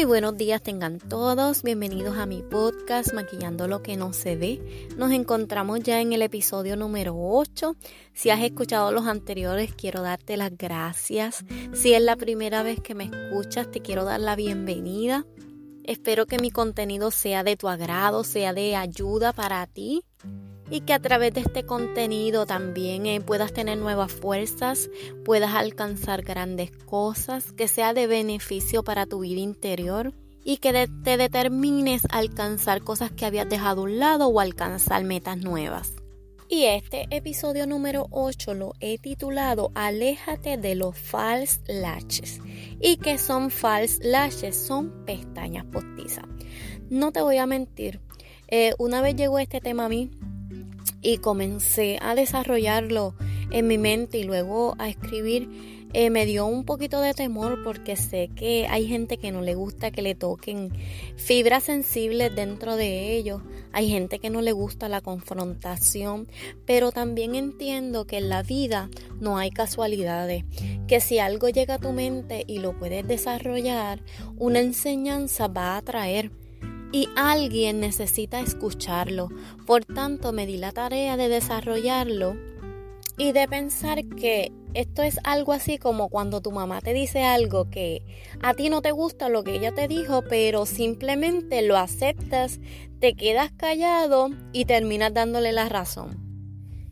Muy buenos días tengan todos, bienvenidos a mi podcast Maquillando lo que no se ve. Nos encontramos ya en el episodio número 8. Si has escuchado los anteriores, quiero darte las gracias. Si es la primera vez que me escuchas, te quiero dar la bienvenida. Espero que mi contenido sea de tu agrado, sea de ayuda para ti y que a través de este contenido también eh, puedas tener nuevas fuerzas, puedas alcanzar grandes cosas, que sea de beneficio para tu vida interior y que te determines alcanzar cosas que habías dejado a un lado o alcanzar metas nuevas. Y este episodio número 8 lo he titulado Aléjate de los false lashes. ¿Y que son false lashes? Son pestañas postizas. No te voy a mentir, eh, una vez llegó este tema a mí, y comencé a desarrollarlo en mi mente y luego a escribir, eh, me dio un poquito de temor porque sé que hay gente que no le gusta que le toquen fibras sensibles dentro de ellos, hay gente que no le gusta la confrontación, pero también entiendo que en la vida no hay casualidades, que si algo llega a tu mente y lo puedes desarrollar, una enseñanza va a traer y alguien necesita escucharlo. Por tanto, me di la tarea de desarrollarlo y de pensar que esto es algo así como cuando tu mamá te dice algo que a ti no te gusta lo que ella te dijo, pero simplemente lo aceptas, te quedas callado y terminas dándole la razón.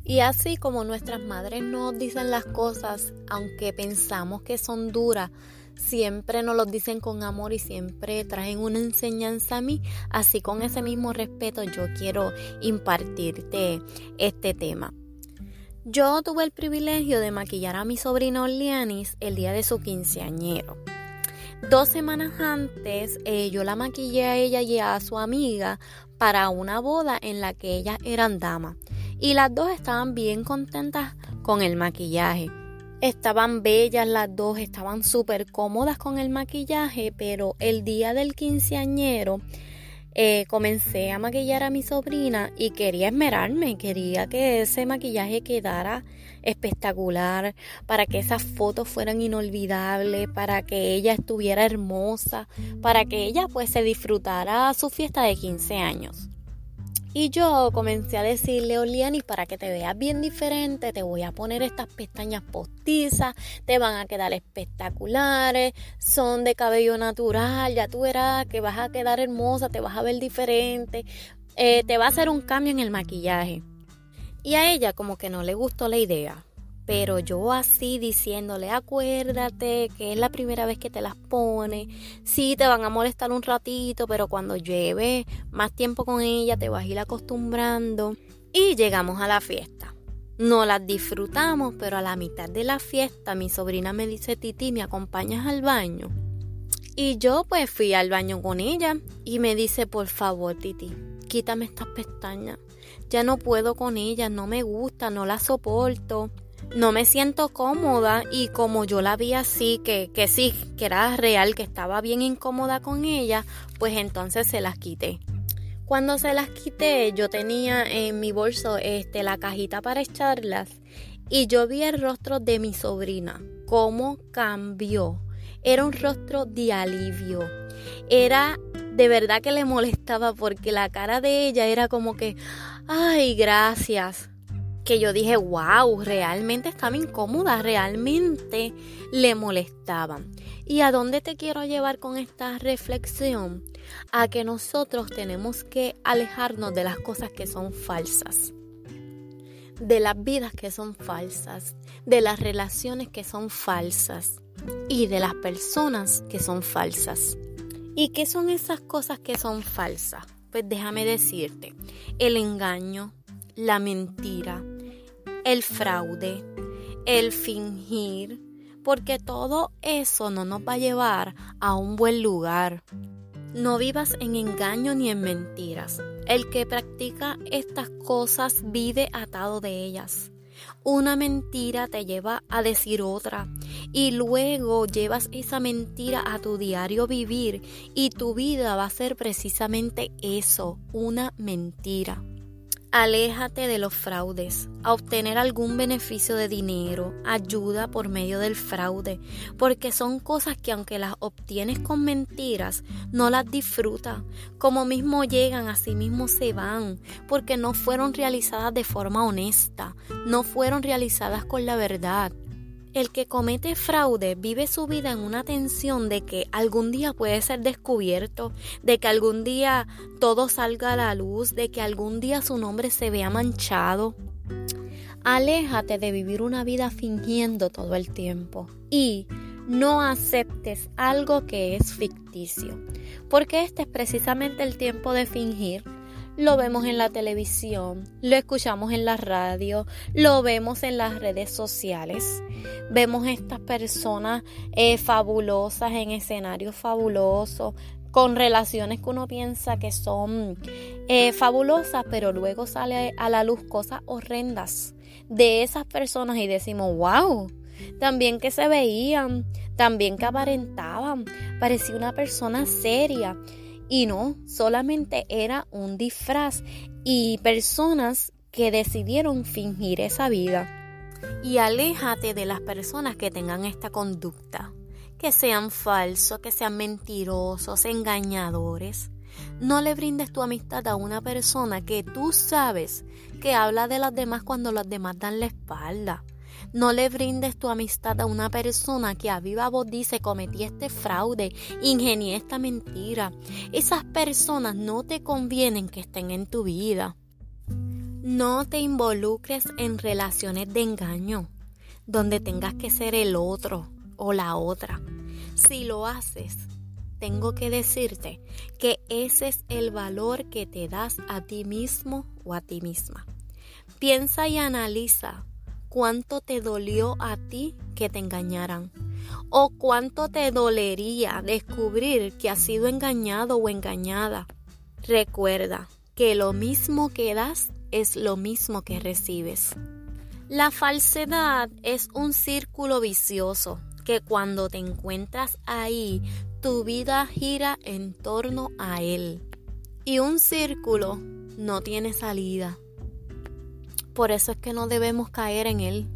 Y así como nuestras madres nos dicen las cosas, aunque pensamos que son duras, siempre nos lo dicen con amor y siempre traen una enseñanza a mí. Así con ese mismo respeto yo quiero impartirte este tema. Yo tuve el privilegio de maquillar a mi sobrina Orlianis el día de su quinceañero. Dos semanas antes eh, yo la maquillé a ella y a su amiga para una boda en la que ellas eran damas. Y las dos estaban bien contentas con el maquillaje. Estaban bellas las dos, estaban súper cómodas con el maquillaje, pero el día del quinceañero eh, comencé a maquillar a mi sobrina y quería esmerarme, quería que ese maquillaje quedara espectacular, para que esas fotos fueran inolvidables, para que ella estuviera hermosa, para que ella pues se disfrutara su fiesta de 15 años. Y yo comencé a decirle, Oliani, para que te veas bien diferente, te voy a poner estas pestañas postizas, te van a quedar espectaculares, son de cabello natural, ya tú verás que vas a quedar hermosa, te vas a ver diferente, eh, te va a hacer un cambio en el maquillaje. Y a ella como que no le gustó la idea. Pero yo así diciéndole, acuérdate que es la primera vez que te las pone. Sí, te van a molestar un ratito, pero cuando lleves más tiempo con ella te vas a ir acostumbrando. Y llegamos a la fiesta. No las disfrutamos, pero a la mitad de la fiesta mi sobrina me dice, Titi, ¿me acompañas al baño? Y yo pues fui al baño con ella y me dice, por favor, Titi, quítame estas pestañas. Ya no puedo con ellas, no me gusta, no las soporto no me siento cómoda y como yo la vi así, que, que sí, que era real, que estaba bien incómoda con ella, pues entonces se las quité. Cuando se las quité, yo tenía en mi bolso este, la cajita para echarlas y yo vi el rostro de mi sobrina, cómo cambió. Era un rostro de alivio. Era de verdad que le molestaba porque la cara de ella era como que, ay, gracias que yo dije, wow, realmente estaba incómoda, realmente le molestaban. ¿Y a dónde te quiero llevar con esta reflexión? A que nosotros tenemos que alejarnos de las cosas que son falsas, de las vidas que son falsas, de las relaciones que son falsas y de las personas que son falsas. ¿Y qué son esas cosas que son falsas? Pues déjame decirte, el engaño, la mentira, el fraude, el fingir, porque todo eso no nos va a llevar a un buen lugar. No vivas en engaño ni en mentiras. El que practica estas cosas vive atado de ellas. Una mentira te lleva a decir otra y luego llevas esa mentira a tu diario vivir y tu vida va a ser precisamente eso, una mentira. Aléjate de los fraudes, a obtener algún beneficio de dinero, ayuda por medio del fraude, porque son cosas que aunque las obtienes con mentiras, no las disfrutas. Como mismo llegan, así mismo se van, porque no fueron realizadas de forma honesta, no fueron realizadas con la verdad. El que comete fraude vive su vida en una tensión de que algún día puede ser descubierto, de que algún día todo salga a la luz, de que algún día su nombre se vea manchado. Aléjate de vivir una vida fingiendo todo el tiempo y no aceptes algo que es ficticio, porque este es precisamente el tiempo de fingir lo vemos en la televisión, lo escuchamos en la radio, lo vemos en las redes sociales. Vemos estas personas eh, fabulosas en escenarios fabulosos, con relaciones que uno piensa que son eh, fabulosas, pero luego sale a la luz cosas horrendas de esas personas y decimos, wow, también que se veían, también que aparentaban, parecía una persona seria. Y no, solamente era un disfraz y personas que decidieron fingir esa vida. Y aléjate de las personas que tengan esta conducta, que sean falsos, que sean mentirosos, engañadores. No le brindes tu amistad a una persona que tú sabes que habla de las demás cuando las demás dan la espalda. No le brindes tu amistad a una persona que a viva voz dice cometí este fraude, ingenié esta mentira. Esas personas no te convienen que estén en tu vida. No te involucres en relaciones de engaño, donde tengas que ser el otro o la otra. Si lo haces, tengo que decirte que ese es el valor que te das a ti mismo o a ti misma. Piensa y analiza cuánto te dolió a ti que te engañaran o cuánto te dolería descubrir que has sido engañado o engañada. Recuerda que lo mismo que das es lo mismo que recibes. La falsedad es un círculo vicioso que cuando te encuentras ahí, tu vida gira en torno a él. Y un círculo no tiene salida. Por eso es que no debemos caer en él,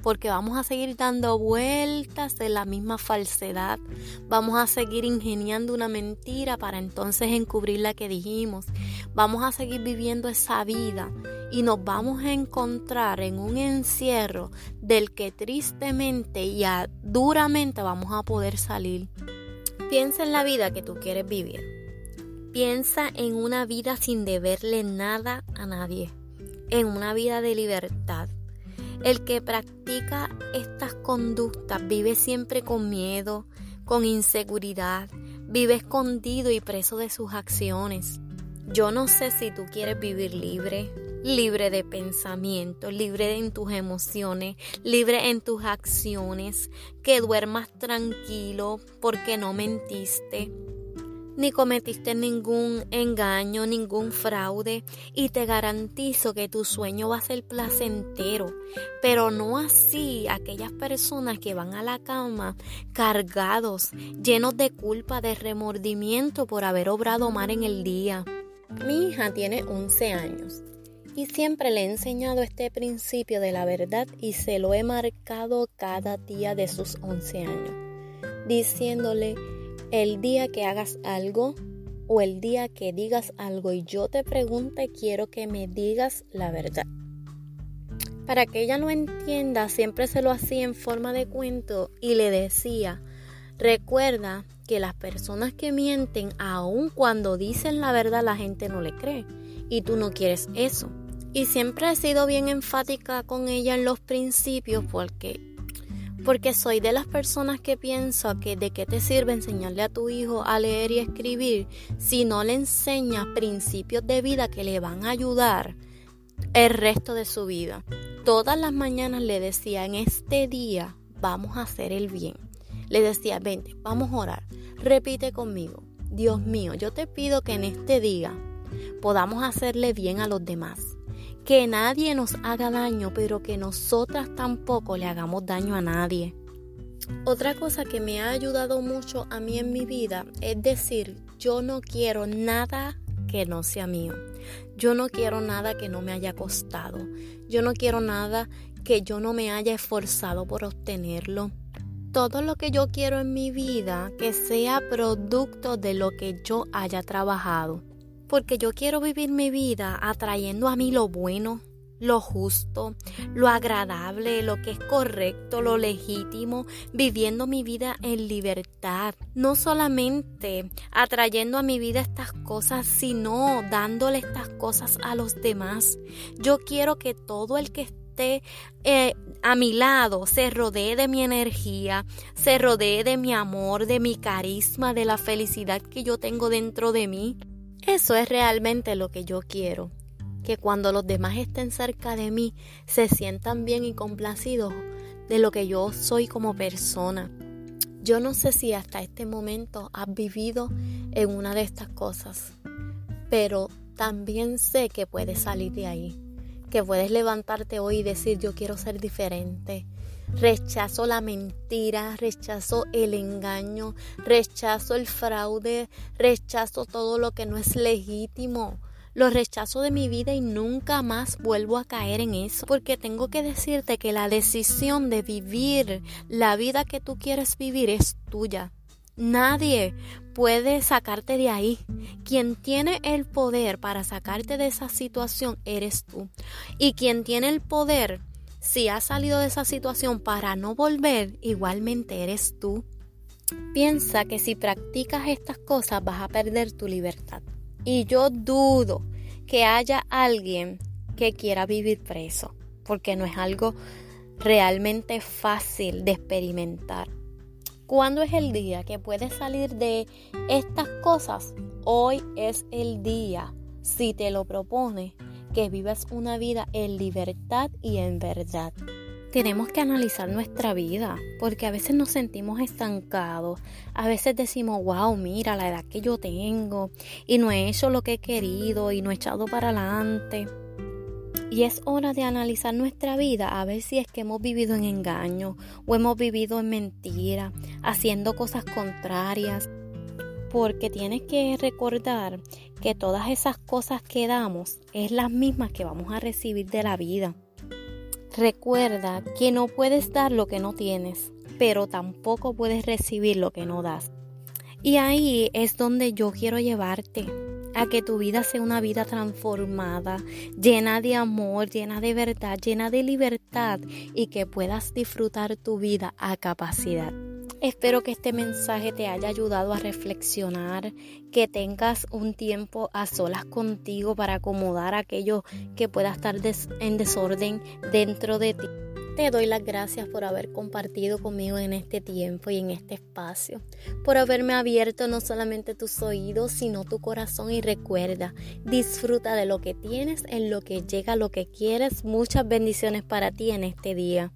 porque vamos a seguir dando vueltas de la misma falsedad, vamos a seguir ingeniando una mentira para entonces encubrir la que dijimos, vamos a seguir viviendo esa vida y nos vamos a encontrar en un encierro del que tristemente y duramente vamos a poder salir. Piensa en la vida que tú quieres vivir. Piensa en una vida sin deberle nada a nadie en una vida de libertad. El que practica estas conductas vive siempre con miedo, con inseguridad, vive escondido y preso de sus acciones. Yo no sé si tú quieres vivir libre, libre de pensamientos, libre en tus emociones, libre en tus acciones, que duermas tranquilo porque no mentiste, ni cometiste ningún engaño, ningún fraude y te garantizo que tu sueño va a ser placentero, pero no así aquellas personas que van a la cama cargados, llenos de culpa, de remordimiento por haber obrado mal en el día. Mi hija tiene 11 años y siempre le he enseñado este principio de la verdad y se lo he marcado cada día de sus 11 años, diciéndole el día que hagas algo o el día que digas algo y yo te pregunte, quiero que me digas la verdad. Para que ella no entienda, siempre se lo hacía en forma de cuento y le decía, recuerda que las personas que mienten, aun cuando dicen la verdad, la gente no le cree. Y tú no quieres eso. Y siempre he sido bien enfática con ella en los principios porque porque soy de las personas que pienso que de qué te sirve enseñarle a tu hijo a leer y escribir si no le enseñas principios de vida que le van a ayudar el resto de su vida. Todas las mañanas le decía, en este día vamos a hacer el bien. Le decía, vente, vamos a orar. Repite conmigo, Dios mío, yo te pido que en este día podamos hacerle bien a los demás que nadie nos haga daño, pero que nosotras tampoco le hagamos daño a nadie. Otra cosa que me ha ayudado mucho a mí en mi vida es decir, yo no quiero nada que no sea mío. Yo no quiero nada que no me haya costado. Yo no quiero nada que yo no me haya esforzado por obtenerlo. Todo lo que yo quiero en mi vida que sea producto de lo que yo haya trabajado. Porque yo quiero vivir mi vida atrayendo a mí lo bueno, lo justo, lo agradable, lo que es correcto, lo legítimo, viviendo mi vida en libertad. No solamente atrayendo a mi vida estas cosas, sino dándole estas cosas a los demás. Yo quiero que todo el que esté eh, a mi lado se rodee de mi energía, se rodee de mi amor, de mi carisma, de la felicidad que yo tengo dentro de mí. Eso es realmente lo que yo quiero que cuando los demás estén cerca de mí se sientan bien y complacidos de lo que yo soy como persona. Yo no sé si hasta este momento has vivido en una de estas cosas, pero también sé que puedes salir de ahí, que puedes levantarte hoy y decir yo quiero ser diferente. Rechazo la mentira, rechazo el engaño, rechazo el fraude, rechazo todo lo que no es legítimo. Lo rechazo de mi vida y nunca más vuelvo a caer en eso. Porque tengo que decirte que la decisión de vivir la vida que tú quieres vivir es tuya. Nadie puede sacarte de ahí. Quien tiene el poder para sacarte de esa situación eres tú. Y quien tiene el poder, si has salido de esa situación para no volver, igualmente eres tú. Piensa que si practicas estas cosas vas a perder tu libertad. Y yo dudo que haya alguien que quiera vivir preso, porque no es algo realmente fácil de experimentar. ¿Cuándo es el día que puedes salir de estas cosas? Hoy es el día, si te lo propone, que vivas una vida en libertad y en verdad tenemos que analizar nuestra vida, porque a veces nos sentimos estancados, a veces decimos, wow, mira la edad que yo tengo y no he hecho lo que he querido y no he echado para adelante. Y es hora de analizar nuestra vida a ver si es que hemos vivido en engaño o hemos vivido en mentira, haciendo cosas contrarias. Porque tienes que recordar que todas esas cosas que damos es las mismas que vamos a recibir de la vida. Recuerda que no puedes dar lo que no tienes, pero tampoco puedes recibir lo que no das. Y ahí es donde yo quiero llevarte, a que tu vida sea una vida transformada, llena de amor, llena de verdad, llena de libertad y que puedas disfrutar tu vida a capacidad. Espero que este mensaje te haya ayudado a reflexionar, que tengas un tiempo a solas contigo para acomodar aquello que pueda estar en desorden dentro de ti. Te doy las gracias por haber compartido conmigo en este tiempo y en este espacio, por haberme abierto no solamente tus oídos, sino tu corazón y recuerda, disfruta de lo que tienes, en lo que llega, lo que quieres. Muchas bendiciones para ti en este día.